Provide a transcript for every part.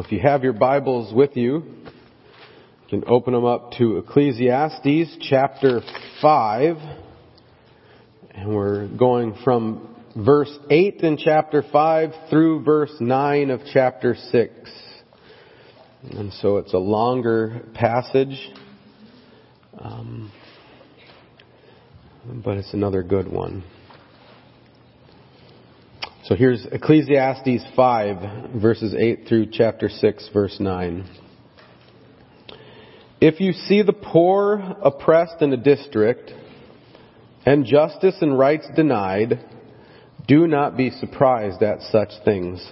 If you have your Bibles with you, you can open them up to Ecclesiastes chapter 5. And we're going from verse 8 in chapter 5 through verse 9 of chapter 6. And so it's a longer passage. Um, but it's another good one. So here's Ecclesiastes 5 verses 8 through chapter 6 verse 9. If you see the poor oppressed in a district and justice and rights denied, do not be surprised at such things.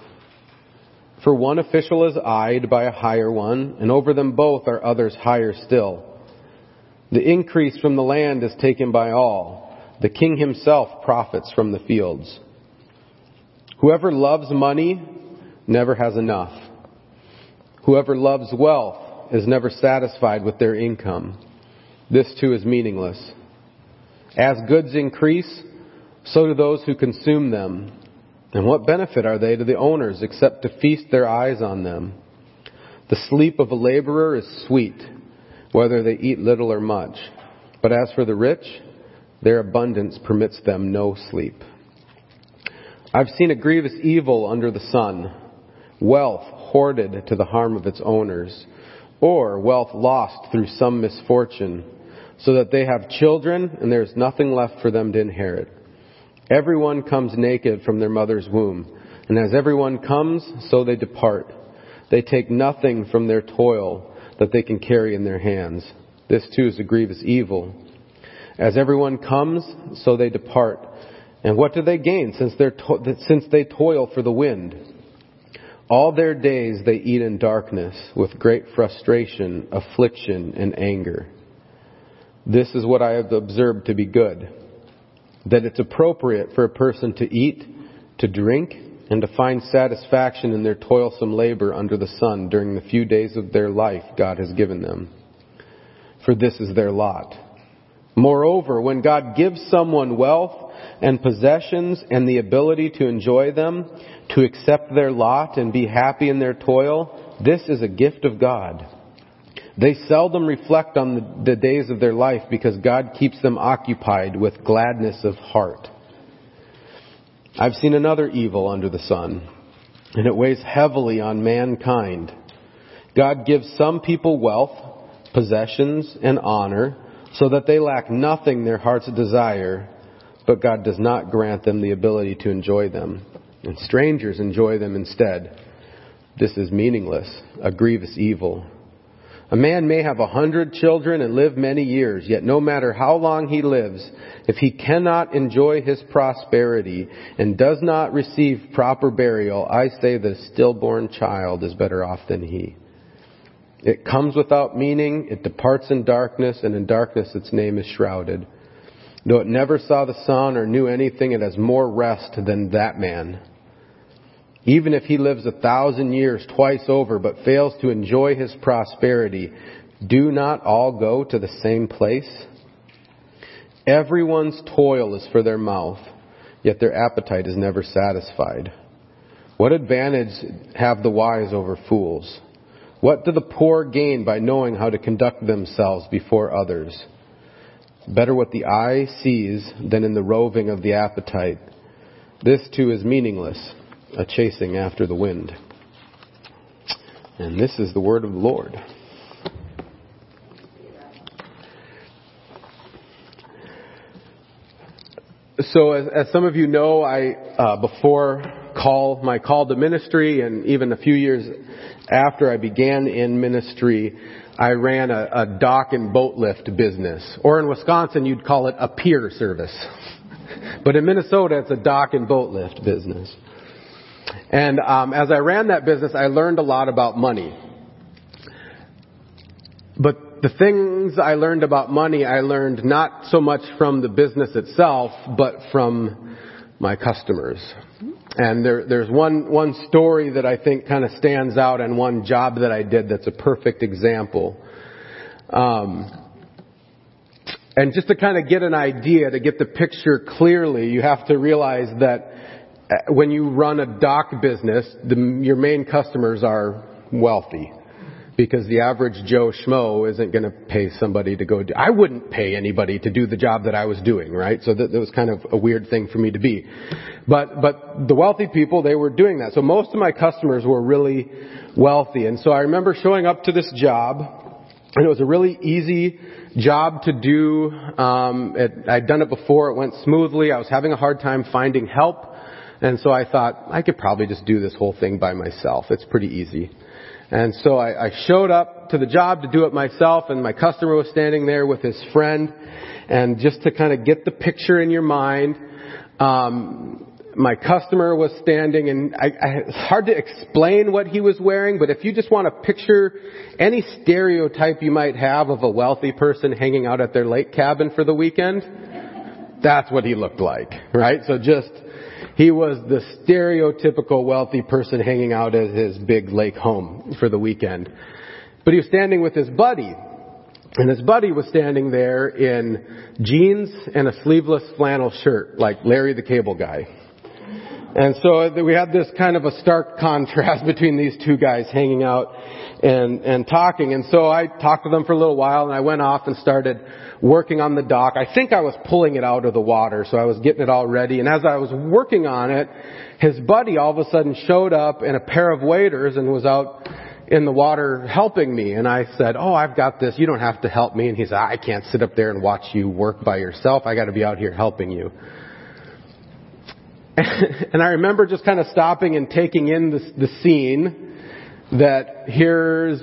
For one official is eyed by a higher one, and over them both are others higher still. The increase from the land is taken by all. The king himself profits from the fields. Whoever loves money never has enough. Whoever loves wealth is never satisfied with their income. This too is meaningless. As goods increase, so do those who consume them. And what benefit are they to the owners except to feast their eyes on them? The sleep of a laborer is sweet, whether they eat little or much. But as for the rich, their abundance permits them no sleep. I've seen a grievous evil under the sun, wealth hoarded to the harm of its owners, or wealth lost through some misfortune, so that they have children and there is nothing left for them to inherit. Everyone comes naked from their mother's womb, and as everyone comes, so they depart. They take nothing from their toil that they can carry in their hands. This too is a grievous evil. As everyone comes, so they depart. And what do they gain since, to- since they toil for the wind? All their days they eat in darkness with great frustration, affliction, and anger. This is what I have observed to be good. That it's appropriate for a person to eat, to drink, and to find satisfaction in their toilsome labor under the sun during the few days of their life God has given them. For this is their lot. Moreover, when God gives someone wealth, and possessions and the ability to enjoy them, to accept their lot and be happy in their toil, this is a gift of God. They seldom reflect on the, days of their life because God keeps them occupied with gladness of heart. I've seen another evil under the sun, and it weighs heavily on mankind. God gives some people wealth, possessions, and honor so that they lack nothing their hearts desire but God does not grant them the ability to enjoy them. And strangers enjoy them instead. This is meaningless, a grievous evil. A man may have a hundred children and live many years, yet no matter how long he lives, if he cannot enjoy his prosperity and does not receive proper burial, I say that a stillborn child is better off than he. It comes without meaning, it departs in darkness, and in darkness its name is shrouded. Though it never saw the sun or knew anything, it has more rest than that man. Even if he lives a thousand years twice over but fails to enjoy his prosperity, do not all go to the same place? Everyone's toil is for their mouth, yet their appetite is never satisfied. What advantage have the wise over fools? What do the poor gain by knowing how to conduct themselves before others? Better what the eye sees than in the roving of the appetite. This too is meaningless, a chasing after the wind. And this is the word of the Lord. So, as, as some of you know, I uh, before call my call to ministry, and even a few years after I began in ministry, I ran a, a dock and boat lift business. Or in Wisconsin, you'd call it a pier service. but in Minnesota, it's a dock and boat lift business. And um, as I ran that business, I learned a lot about money. But the things I learned about money, I learned not so much from the business itself, but from my customers. And there, there's one, one story that I think kind of stands out and one job that I did that's a perfect example. Um, and just to kind of get an idea, to get the picture clearly, you have to realize that uh, when you run a dock business, the, your main customers are wealthy because the average Joe Schmo isn't going to pay somebody to go do, I wouldn't pay anybody to do the job that I was doing, right? So that, that was kind of a weird thing for me to be. But, but the wealthy people, they were doing that. So most of my customers were really wealthy. And so I remember showing up to this job, and it was a really easy job to do. Um, it, I'd done it before. It went smoothly. I was having a hard time finding help. And so I thought, I could probably just do this whole thing by myself. It's pretty easy. And so I, I showed up to the job to do it myself and my customer was standing there with his friend. And just to kind of get the picture in your mind, um, my customer was standing and I, I, it's hard to explain what he was wearing, but if you just want to picture any stereotype you might have of a wealthy person hanging out at their lake cabin for the weekend, that's what he looked like, right? So just he was the stereotypical wealthy person hanging out at his big lake home for the weekend. But he was standing with his buddy. And his buddy was standing there in jeans and a sleeveless flannel shirt, like Larry the Cable Guy. And so we had this kind of a stark contrast between these two guys hanging out and, and talking. And so I talked to them for a little while and I went off and started working on the dock. I think I was pulling it out of the water, so I was getting it all ready. And as I was working on it, his buddy all of a sudden showed up in a pair of waders and was out in the water helping me. And I said, Oh, I've got this. You don't have to help me. And he said, I can't sit up there and watch you work by yourself. I gotta be out here helping you. and I remember just kind of stopping and taking in the, the scene that here's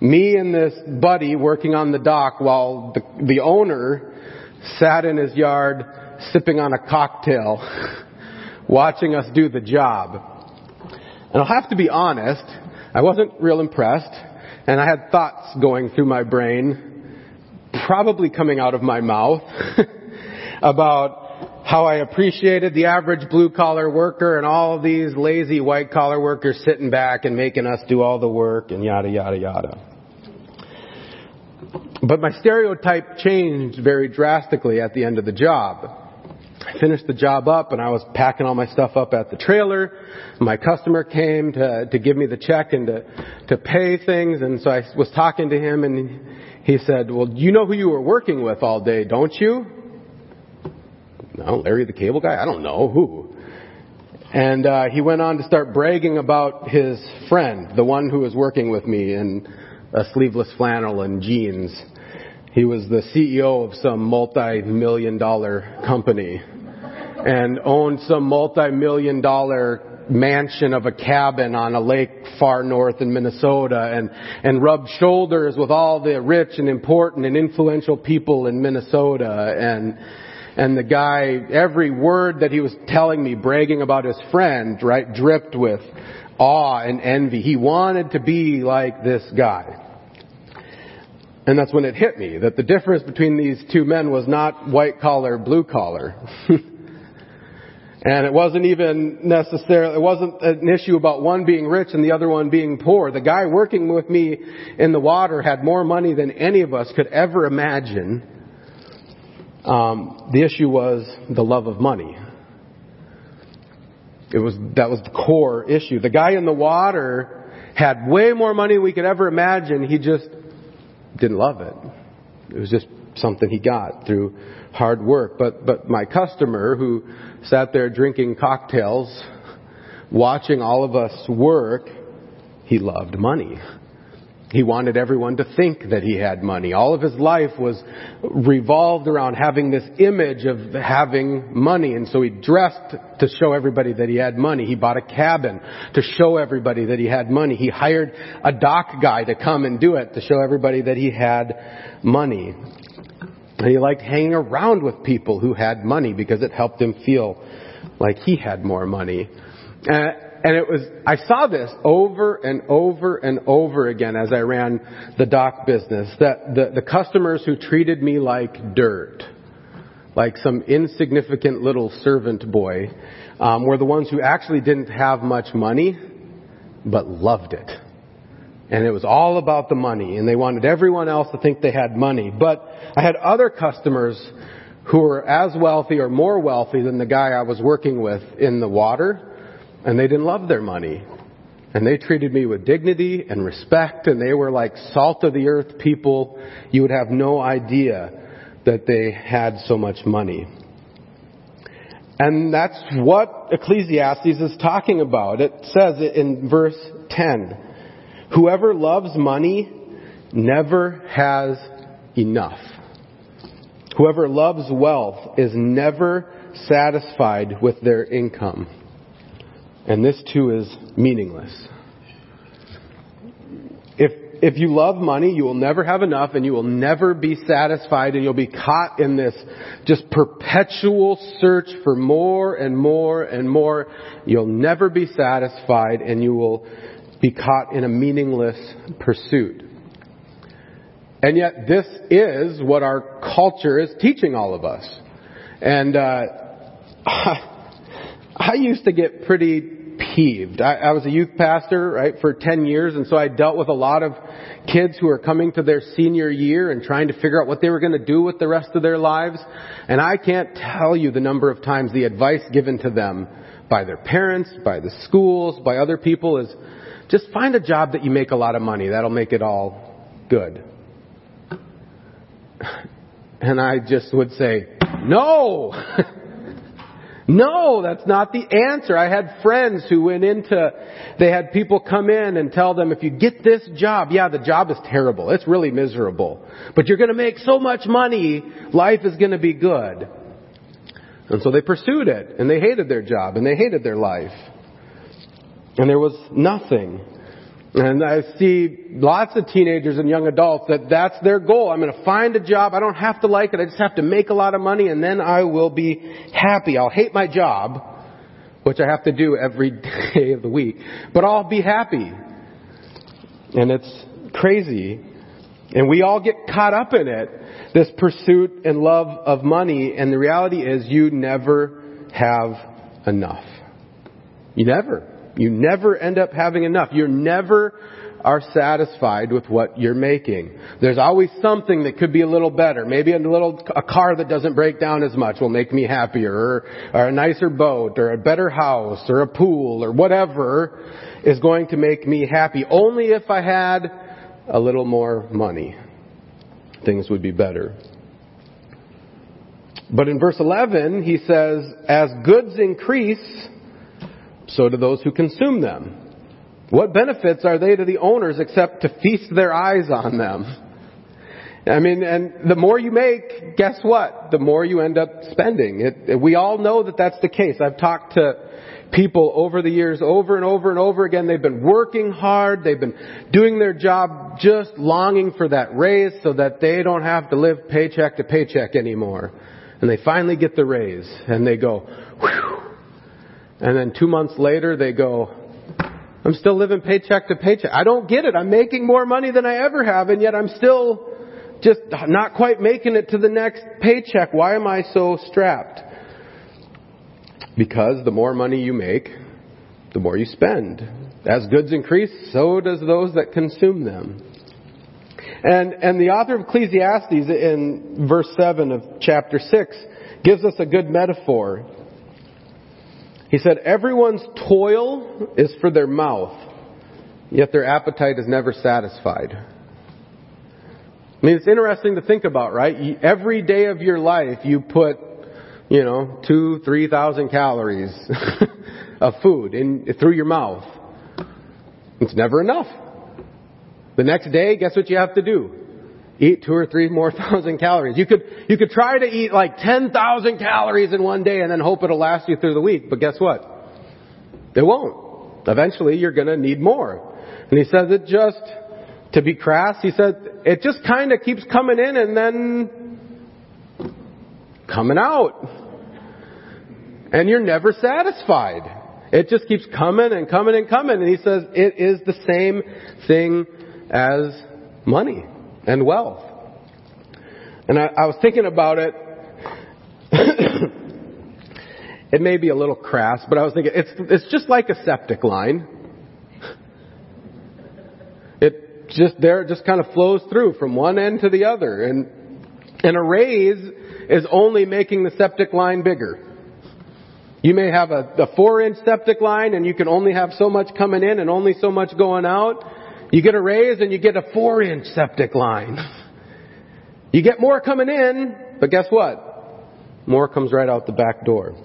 me and this buddy working on the dock while the, the owner sat in his yard sipping on a cocktail, watching us do the job. And I'll have to be honest, I wasn't real impressed, and I had thoughts going through my brain, probably coming out of my mouth, about how I appreciated the average blue collar worker and all these lazy white collar workers sitting back and making us do all the work and yada yada yada. But my stereotype changed very drastically at the end of the job. I finished the job up and I was packing all my stuff up at the trailer. My customer came to, to give me the check and to, to pay things and so I was talking to him and he said, well, you know who you were working with all day, don't you? No, Larry the cable guy? I don't know. Who? And uh, he went on to start bragging about his friend, the one who was working with me, in a sleeveless flannel and jeans. He was the CEO of some multi-million dollar company and owned some multi-million dollar mansion of a cabin on a lake far north in Minnesota and, and rubbed shoulders with all the rich and important and influential people in Minnesota and, and the guy, every word that he was telling me, bragging about his friend, right, dripped with awe and envy. He wanted to be like this guy. And that's when it hit me that the difference between these two men was not white collar, blue collar. and it wasn't even necessarily, it wasn't an issue about one being rich and the other one being poor. The guy working with me in the water had more money than any of us could ever imagine. Um, the issue was the love of money. It was, that was the core issue. The guy in the water had way more money than we could ever imagine. He just didn't love it. It was just something he got through hard work. But, but my customer who sat there drinking cocktails, watching all of us work, he loved money. He wanted everyone to think that he had money. All of his life was revolved around having this image of having money. And so he dressed to show everybody that he had money. He bought a cabin to show everybody that he had money. He hired a dock guy to come and do it to show everybody that he had money. And he liked hanging around with people who had money because it helped him feel like he had more money. Uh, and it was, I saw this over and over and over again as I ran the dock business, that the, the customers who treated me like dirt, like some insignificant little servant boy, um, were the ones who actually didn't have much money, but loved it. And it was all about the money, and they wanted everyone else to think they had money. But I had other customers who were as wealthy or more wealthy than the guy I was working with in the water, and they didn't love their money. And they treated me with dignity and respect, and they were like salt of the earth people. You would have no idea that they had so much money. And that's what Ecclesiastes is talking about. It says it in verse 10. Whoever loves money never has enough. Whoever loves wealth is never satisfied with their income. And this too is meaningless. If, if you love money, you will never have enough and you will never be satisfied and you'll be caught in this just perpetual search for more and more and more. You'll never be satisfied and you will be caught in a meaningless pursuit. And yet this is what our culture is teaching all of us. And, uh, I used to get pretty peeved. I, I was a youth pastor, right, for 10 years, and so I dealt with a lot of kids who were coming to their senior year and trying to figure out what they were going to do with the rest of their lives. And I can't tell you the number of times the advice given to them by their parents, by the schools, by other people is just find a job that you make a lot of money. That'll make it all good. And I just would say, no! No, that's not the answer. I had friends who went into, they had people come in and tell them, if you get this job, yeah, the job is terrible. It's really miserable. But you're going to make so much money, life is going to be good. And so they pursued it, and they hated their job, and they hated their life. And there was nothing. And I see lots of teenagers and young adults that that's their goal. I'm going to find a job. I don't have to like it. I just have to make a lot of money and then I will be happy. I'll hate my job, which I have to do every day of the week, but I'll be happy. And it's crazy. And we all get caught up in it. This pursuit and love of money. And the reality is you never have enough. You never. You never end up having enough. You never are satisfied with what you're making. There's always something that could be a little better. Maybe a little, a car that doesn't break down as much will make me happier, or, or a nicer boat, or a better house, or a pool, or whatever is going to make me happy. Only if I had a little more money, things would be better. But in verse 11, he says, as goods increase, so do those who consume them. What benefits are they to the owners except to feast their eyes on them? I mean, and the more you make, guess what? The more you end up spending. It, we all know that that's the case. I've talked to people over the years over and over and over again. They've been working hard. They've been doing their job just longing for that raise so that they don't have to live paycheck to paycheck anymore. And they finally get the raise and they go, whew, and then two months later they go, I'm still living paycheck to paycheck. I don't get it. I'm making more money than I ever have and yet I'm still just not quite making it to the next paycheck. Why am I so strapped? Because the more money you make, the more you spend. As goods increase, so does those that consume them. And, and the author of Ecclesiastes in verse 7 of chapter 6 gives us a good metaphor. He said, Everyone's toil is for their mouth, yet their appetite is never satisfied. I mean, it's interesting to think about, right? Every day of your life, you put, you know, two, three thousand calories of food in, through your mouth. It's never enough. The next day, guess what you have to do? Eat two or three more thousand calories. You could, you could try to eat like 10,000 calories in one day and then hope it'll last you through the week, but guess what? It won't. Eventually you're gonna need more. And he says it just, to be crass, he said, it just kinda keeps coming in and then coming out. And you're never satisfied. It just keeps coming and coming and coming. And he says it is the same thing as money and wealth. And I, I was thinking about it. it may be a little crass, but I was thinking it's it's just like a septic line. It just there it just kind of flows through from one end to the other, and and a raise is only making the septic line bigger. You may have a, a four inch septic line and you can only have so much coming in and only so much going out. You get a raise and you get a four inch septic line. You get more coming in, but guess what? More comes right out the back door.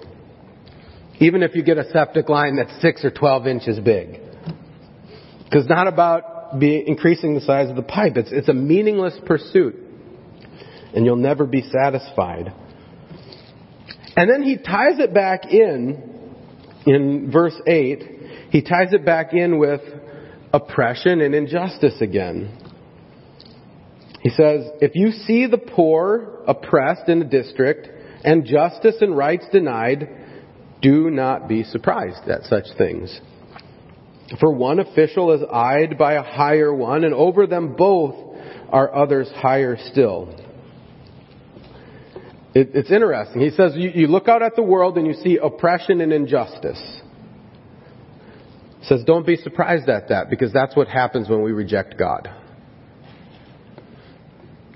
Even if you get a septic line that's six or twelve inches big. Because it's not about be increasing the size of the pipe. It's, it's a meaningless pursuit. And you'll never be satisfied. And then he ties it back in, in verse 8, he ties it back in with oppression and injustice again. He says, if you see the poor oppressed in the district and justice and rights denied, do not be surprised at such things. For one official is eyed by a higher one, and over them both are others higher still. It, it's interesting. He says you, you look out at the world and you see oppression and injustice. Says don't be surprised at that because that's what happens when we reject God.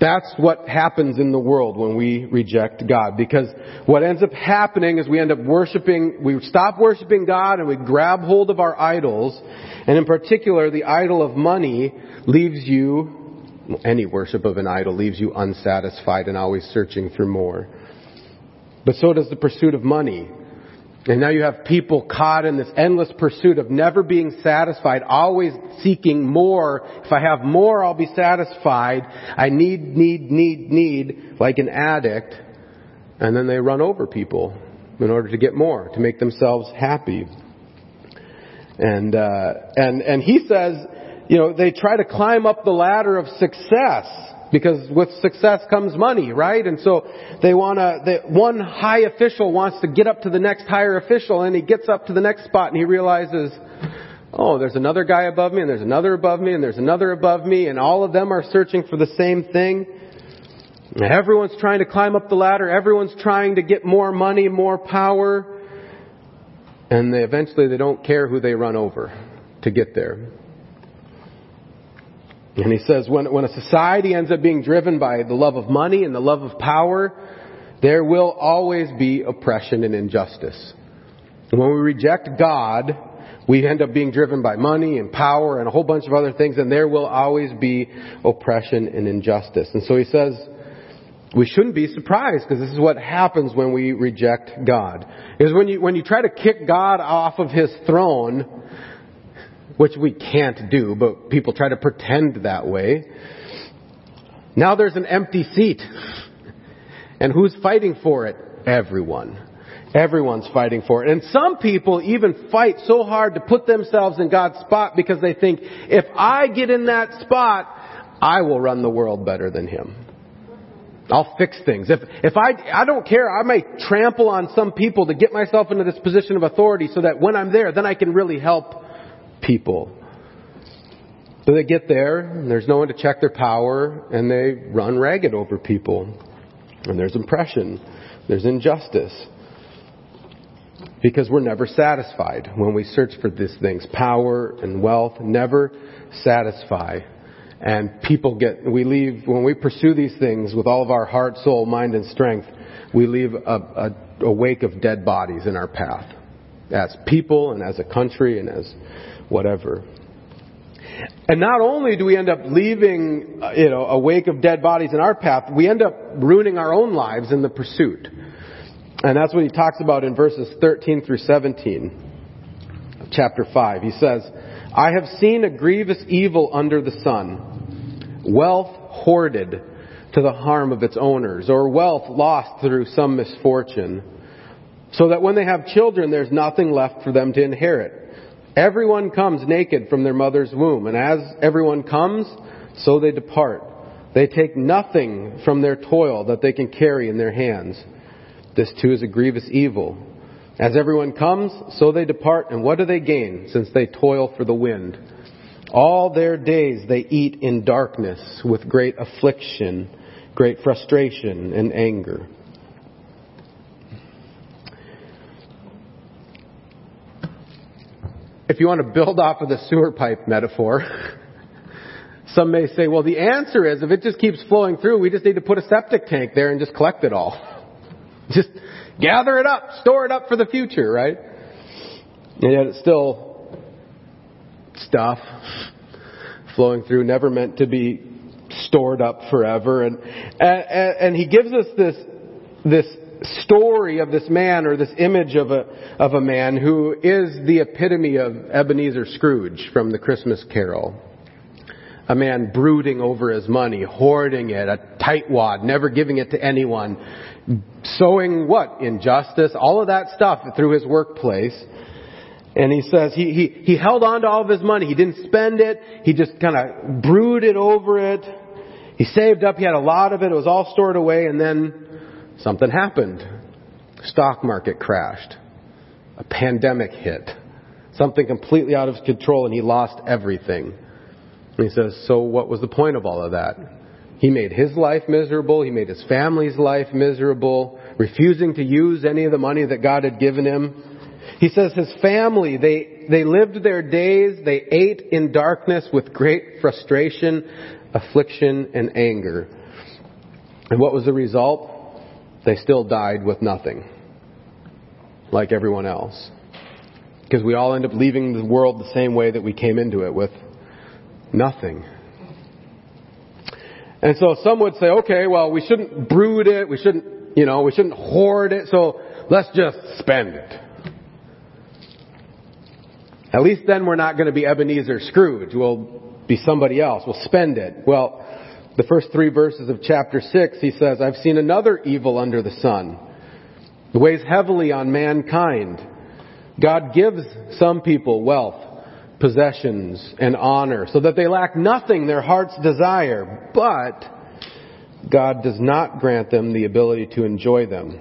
That's what happens in the world when we reject God. Because what ends up happening is we end up worshiping, we stop worshiping God and we grab hold of our idols. And in particular, the idol of money leaves you, any worship of an idol leaves you unsatisfied and always searching for more. But so does the pursuit of money. And now you have people caught in this endless pursuit of never being satisfied, always seeking more. If I have more, I'll be satisfied. I need, need, need, need, like an addict. And then they run over people in order to get more, to make themselves happy. And, uh, and, and he says, you know, they try to climb up the ladder of success because with success comes money, right? And so they want to, one high official wants to get up to the next higher official and he gets up to the next spot and he realizes, oh, there's another guy above me and there's another above me and there's another above me and all of them are searching for the same thing. Everyone's trying to climb up the ladder. Everyone's trying to get more money, more power. And they eventually they don't care who they run over to get there. And he says when, when a society ends up being driven by the love of money and the love of power, there will always be oppression and injustice. And when we reject God, we end up being driven by money and power and a whole bunch of other things, and there will always be oppression and injustice. And so he says, we shouldn't be surprised because this is what happens when we reject God. Is when you, when you try to kick God off of his throne, which we can't do, but people try to pretend that way. Now there's an empty seat. And who's fighting for it? Everyone. Everyone's fighting for it. And some people even fight so hard to put themselves in God's spot because they think, if I get in that spot, I will run the world better than Him. I'll fix things. If, if I, I don't care, I might trample on some people to get myself into this position of authority so that when I'm there, then I can really help people. So they get there, and there's no one to check their power, and they run ragged over people. And there's oppression, there's injustice. Because we're never satisfied when we search for these things. Power and wealth never satisfy. And people get, we leave, when we pursue these things with all of our heart, soul, mind, and strength, we leave a, a, a wake of dead bodies in our path. As people and as a country and as whatever. And not only do we end up leaving, uh, you know, a wake of dead bodies in our path, we end up ruining our own lives in the pursuit. And that's what he talks about in verses 13 through 17 of chapter 5. He says, I have seen a grievous evil under the sun, wealth hoarded to the harm of its owners, or wealth lost through some misfortune, so that when they have children, there's nothing left for them to inherit. Everyone comes naked from their mother's womb, and as everyone comes, so they depart. They take nothing from their toil that they can carry in their hands. This too is a grievous evil. As everyone comes, so they depart, and what do they gain, since they toil for the wind? All their days they eat in darkness with great affliction, great frustration, and anger. If you want to build off of the sewer pipe metaphor, some may say, well, the answer is if it just keeps flowing through, we just need to put a septic tank there and just collect it all. Just gather it up, store it up for the future, right? And yet it's still stuff flowing through, never meant to be stored up forever. And, and, and he gives us this, this story of this man or this image of a, of a man who is the epitome of Ebenezer Scrooge from the Christmas Carol. A man brooding over his money, hoarding it, a tightwad, never giving it to anyone, sowing what? Injustice, all of that stuff through his workplace. And he says he, he, he held on to all of his money. He didn't spend it. He just kind of brooded over it. He saved up. He had a lot of it. It was all stored away. And then something happened. Stock market crashed. A pandemic hit. Something completely out of control and he lost everything. And he says, so what was the point of all of that? He made his life miserable. He made his family's life miserable, refusing to use any of the money that God had given him. He says his family, they, they lived their days, they ate in darkness with great frustration, affliction, and anger. And what was the result? They still died with nothing. Like everyone else. Because we all end up leaving the world the same way that we came into it, with nothing. And so some would say, okay, well, we shouldn't brood it, we shouldn't, you know, we shouldn't hoard it, so let's just spend it. At least then we're not going to be Ebenezer Scrooge. We'll be somebody else. We'll spend it. Well, the first three verses of chapter 6, he says, I've seen another evil under the sun. It weighs heavily on mankind. God gives some people wealth, possessions, and honor so that they lack nothing their hearts desire, but God does not grant them the ability to enjoy them.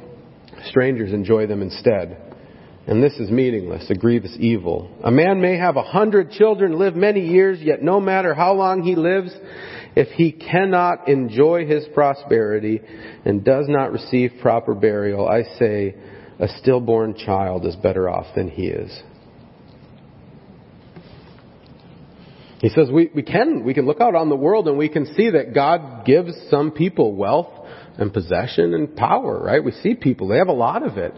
Strangers enjoy them instead. And this is meaningless, a grievous evil. A man may have a hundred children, live many years, yet no matter how long he lives, if he cannot enjoy his prosperity and does not receive proper burial, I say a stillborn child is better off than he is. He says we, we can, we can look out on the world and we can see that God gives some people wealth and possession and power, right? We see people, they have a lot of it.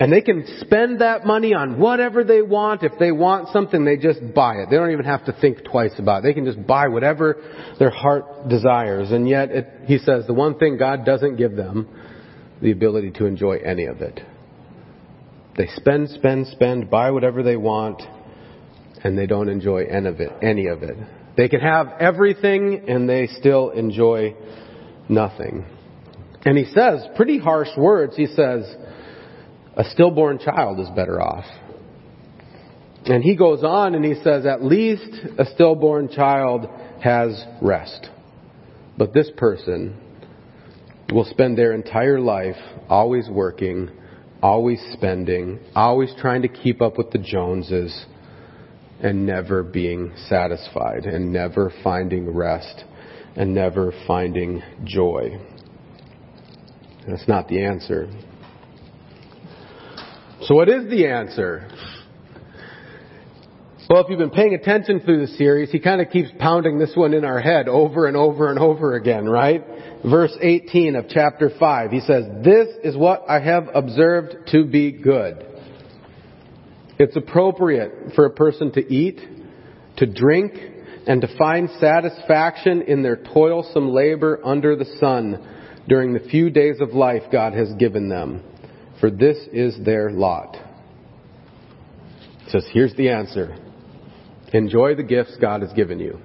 And they can spend that money on whatever they want. If they want something, they just buy it. They don't even have to think twice about it. They can just buy whatever their heart desires. And yet, it, he says the one thing God doesn't give them, the ability to enjoy any of it. They spend, spend, spend, buy whatever they want, and they don't enjoy any of it. Any of it. They can have everything, and they still enjoy nothing. And he says pretty harsh words. He says, a stillborn child is better off. And he goes on and he says, at least a stillborn child has rest. But this person will spend their entire life always working, always spending, always trying to keep up with the Joneses, and never being satisfied, and never finding rest, and never finding joy. That's not the answer. So what is the answer? Well, if you've been paying attention through the series, he kind of keeps pounding this one in our head over and over and over again, right? Verse 18 of chapter 5, he says, This is what I have observed to be good. It's appropriate for a person to eat, to drink, and to find satisfaction in their toilsome labor under the sun during the few days of life God has given them for this is their lot. Says, here's the answer. Enjoy the gifts God has given you.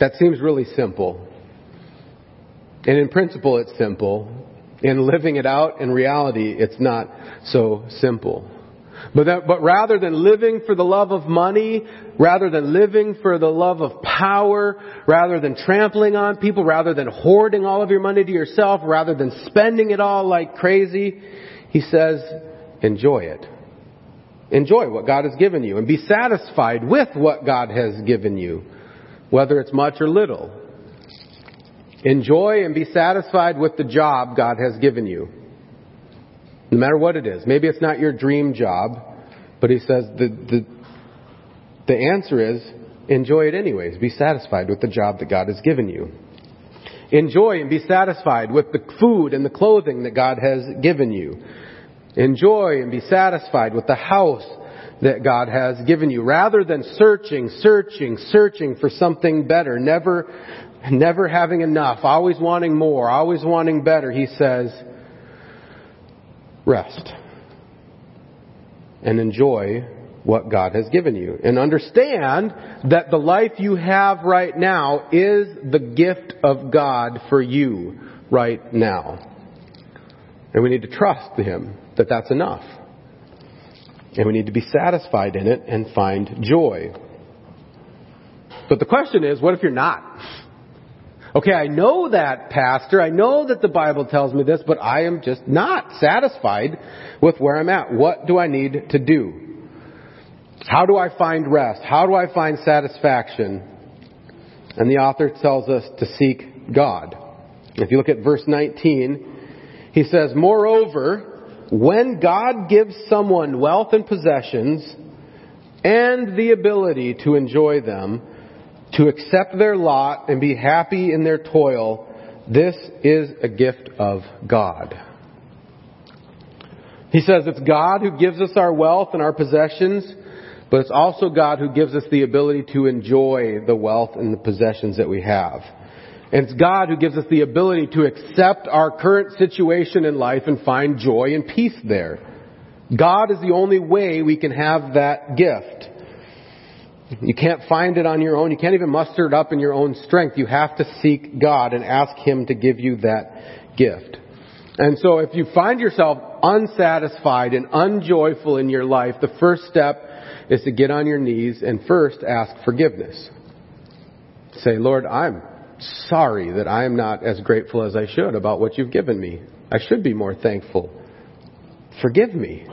That seems really simple. And in principle, it's simple. In living it out, in reality, it's not so simple. But, that, but rather than living for the love of money, rather than living for the love of power, rather than trampling on people, rather than hoarding all of your money to yourself, rather than spending it all like crazy, he says, enjoy it. Enjoy what God has given you and be satisfied with what God has given you, whether it's much or little. Enjoy and be satisfied with the job God has given you. No matter what it is. Maybe it's not your dream job, but he says the, the, the answer is enjoy it anyways. Be satisfied with the job that God has given you. Enjoy and be satisfied with the food and the clothing that God has given you. Enjoy and be satisfied with the house that God has given you rather than searching, searching, searching for something better, never, never having enough, always wanting more, always wanting better. He says, rest and enjoy what God has given you. And understand that the life you have right now is the gift of God for you right now. And we need to trust Him that that's enough. And we need to be satisfied in it and find joy. But the question is, what if you're not? Okay, I know that, Pastor. I know that the Bible tells me this, but I am just not satisfied with where I'm at. What do I need to do? How do I find rest? How do I find satisfaction? And the author tells us to seek God. If you look at verse 19, he says, Moreover, when God gives someone wealth and possessions and the ability to enjoy them, to accept their lot and be happy in their toil, this is a gift of God. He says it's God who gives us our wealth and our possessions, but it's also God who gives us the ability to enjoy the wealth and the possessions that we have. And it's God who gives us the ability to accept our current situation in life and find joy and peace there. God is the only way we can have that gift. You can't find it on your own. You can't even muster it up in your own strength. You have to seek God and ask Him to give you that gift. And so if you find yourself unsatisfied and unjoyful in your life, the first step is to get on your knees and first ask forgiveness. Say, Lord, I'm sorry that I am not as grateful as I should about what you've given me. I should be more thankful. Forgive me.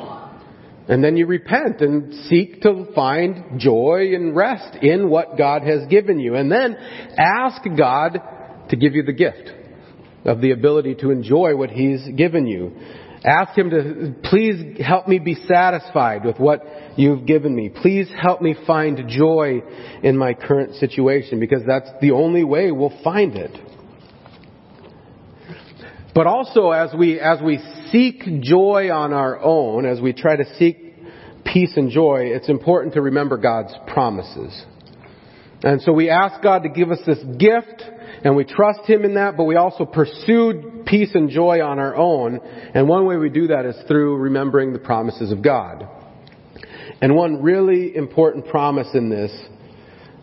And then you repent and seek to find joy and rest in what God has given you. And then ask God to give you the gift of the ability to enjoy what He's given you. Ask Him to please help me be satisfied with what you've given me. Please help me find joy in my current situation because that's the only way we'll find it. But also as we, as we seek joy on our own, as we try to seek peace and joy, it's important to remember God's promises. And so we ask God to give us this gift, and we trust Him in that, but we also pursue peace and joy on our own. And one way we do that is through remembering the promises of God. And one really important promise in this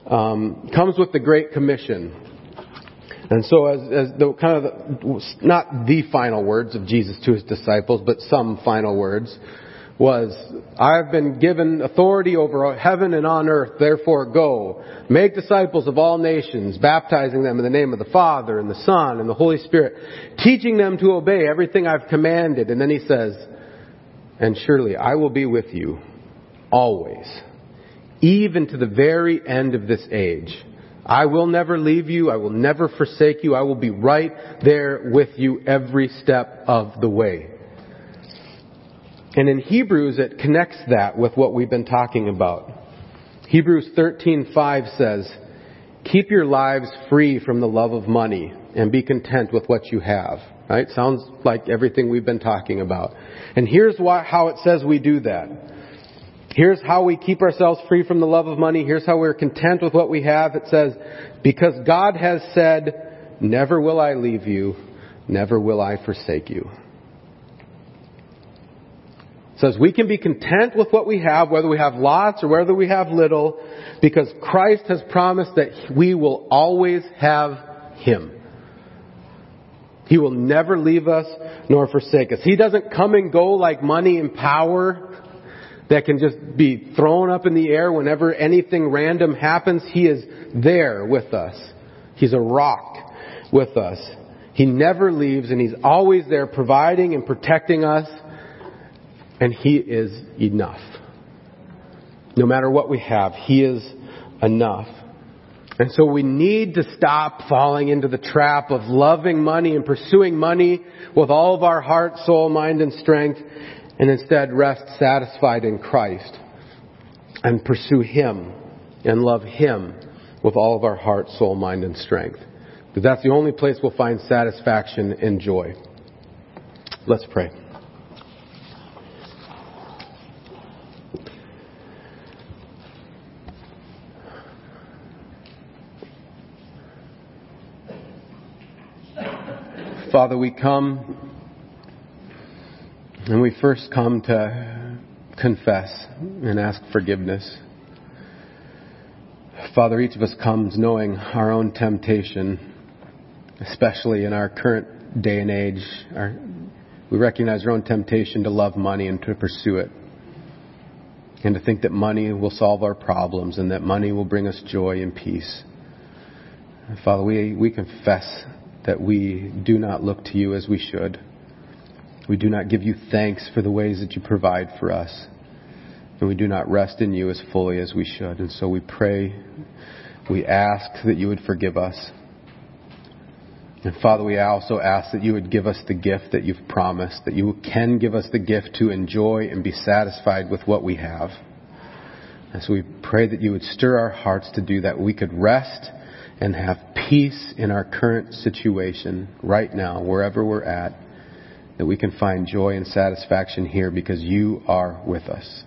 um, comes with the Great Commission. And so, as, as the kind of the, not the final words of Jesus to his disciples, but some final words was, I have been given authority over heaven and on earth, therefore go. Make disciples of all nations, baptizing them in the name of the Father and the Son and the Holy Spirit, teaching them to obey everything I've commanded. And then he says, and surely I will be with you always, even to the very end of this age. I will never leave you. I will never forsake you. I will be right there with you every step of the way. And in Hebrews, it connects that with what we've been talking about. Hebrews 13:5 says, "Keep your lives free from the love of money and be content with what you have." Right? Sounds like everything we've been talking about. And here's why, how it says we do that. Here's how we keep ourselves free from the love of money. Here's how we're content with what we have. It says, because God has said, never will I leave you, never will I forsake you. It says we can be content with what we have, whether we have lots or whether we have little, because Christ has promised that we will always have Him. He will never leave us nor forsake us. He doesn't come and go like money and power that can just be thrown up in the air whenever anything random happens. He is there with us. He's a rock with us. He never leaves and He's always there providing and protecting us. And He is enough. No matter what we have, He is enough. And so we need to stop falling into the trap of loving money and pursuing money with all of our heart, soul, mind, and strength and instead rest satisfied in Christ and pursue Him and love Him with all of our heart, soul, mind, and strength. Because that's the only place we'll find satisfaction and joy. Let's pray. Father, we come and we first come to confess and ask forgiveness. Father, each of us comes knowing our own temptation, especially in our current day and age. Our, we recognize our own temptation to love money and to pursue it. And to think that money will solve our problems and that money will bring us joy and peace. Father, we, we confess that we do not look to you as we should. We do not give you thanks for the ways that you provide for us. And we do not rest in you as fully as we should. And so we pray, we ask that you would forgive us. And Father, we also ask that you would give us the gift that you've promised, that you can give us the gift to enjoy and be satisfied with what we have. And so we pray that you would stir our hearts to do that. We could rest and have peace in our current situation right now, wherever we're at, that we can find joy and satisfaction here because you are with us.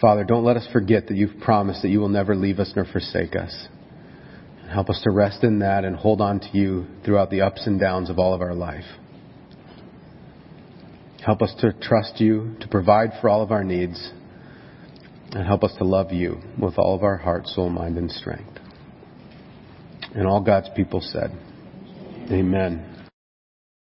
Father, don't let us forget that you've promised that you will never leave us nor forsake us. Help us to rest in that and hold on to you throughout the ups and downs of all of our life. Help us to trust you, to provide for all of our needs, and help us to love you with all of our heart, soul, mind, and strength. And all God's people said, Amen.